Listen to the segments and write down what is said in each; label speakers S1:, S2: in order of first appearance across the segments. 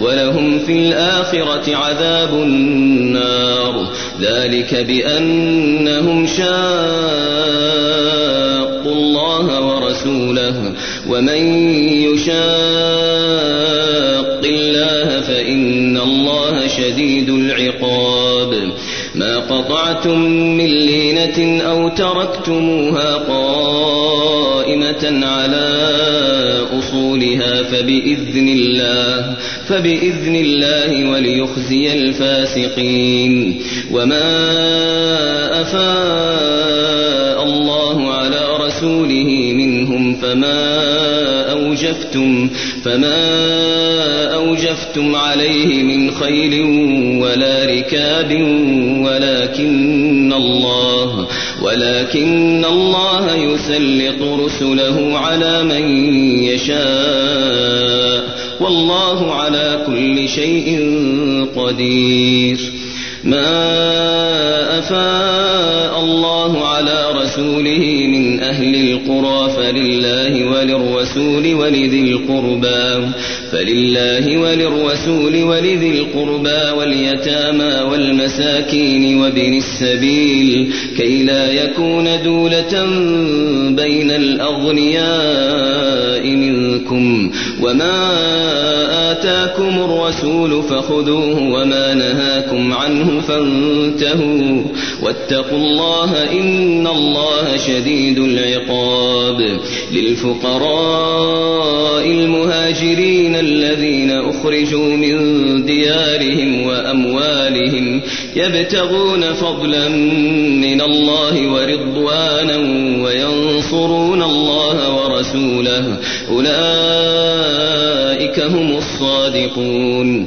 S1: ولهم في الآخرة عذاب النار ذلك بأنهم شاقوا الله ورسوله ومن يشاق الله فإن الله شديد العقاب ما قطعتم من لينة أو تركتموها قائمة على بها فبإذن الله فبإذن الله وليخزي الفاسقين وما أفاء الله على رسوله منهم فما أوجفتم فما أوجفتم عليه من خيل ولا ركاب ولكن الله ولكن الله يسلط رسله على من يشاء والله على كل شيء قدير ما أفاء الله على رسوله ورسوله من أهل القرى فلله وللرسول ولذي القربى فلله وللرسول ولذي القربى واليتامى والمساكين وابن السبيل كي لا يكون دولة بين الأغنياء منكم وما آتاكم الرسول فخذوه وما نهاكم عنه فانتهوا واتقوا الله إن الله الله شديد العقاب للفقراء المهاجرين الذين أخرجوا من ديارهم وأموالهم يبتغون فضلا من الله ورضوانا وينصرون الله ورسوله أولئك هم الصادقون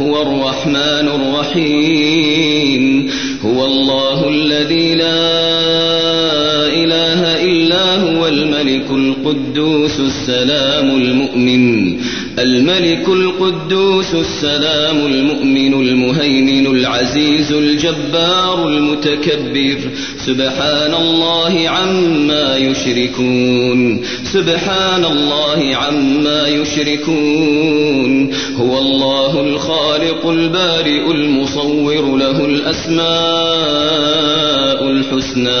S1: هو الرحمن الرحيم هو الله الذي لا القدوس السلام المؤمن الملك القدوس السلام المؤمن المهيمن العزيز الجبار المتكبر سبحان الله عما يشركون سبحان الله عما يشركون هو الله الخالق البارئ المصور له الأسماء الحسنى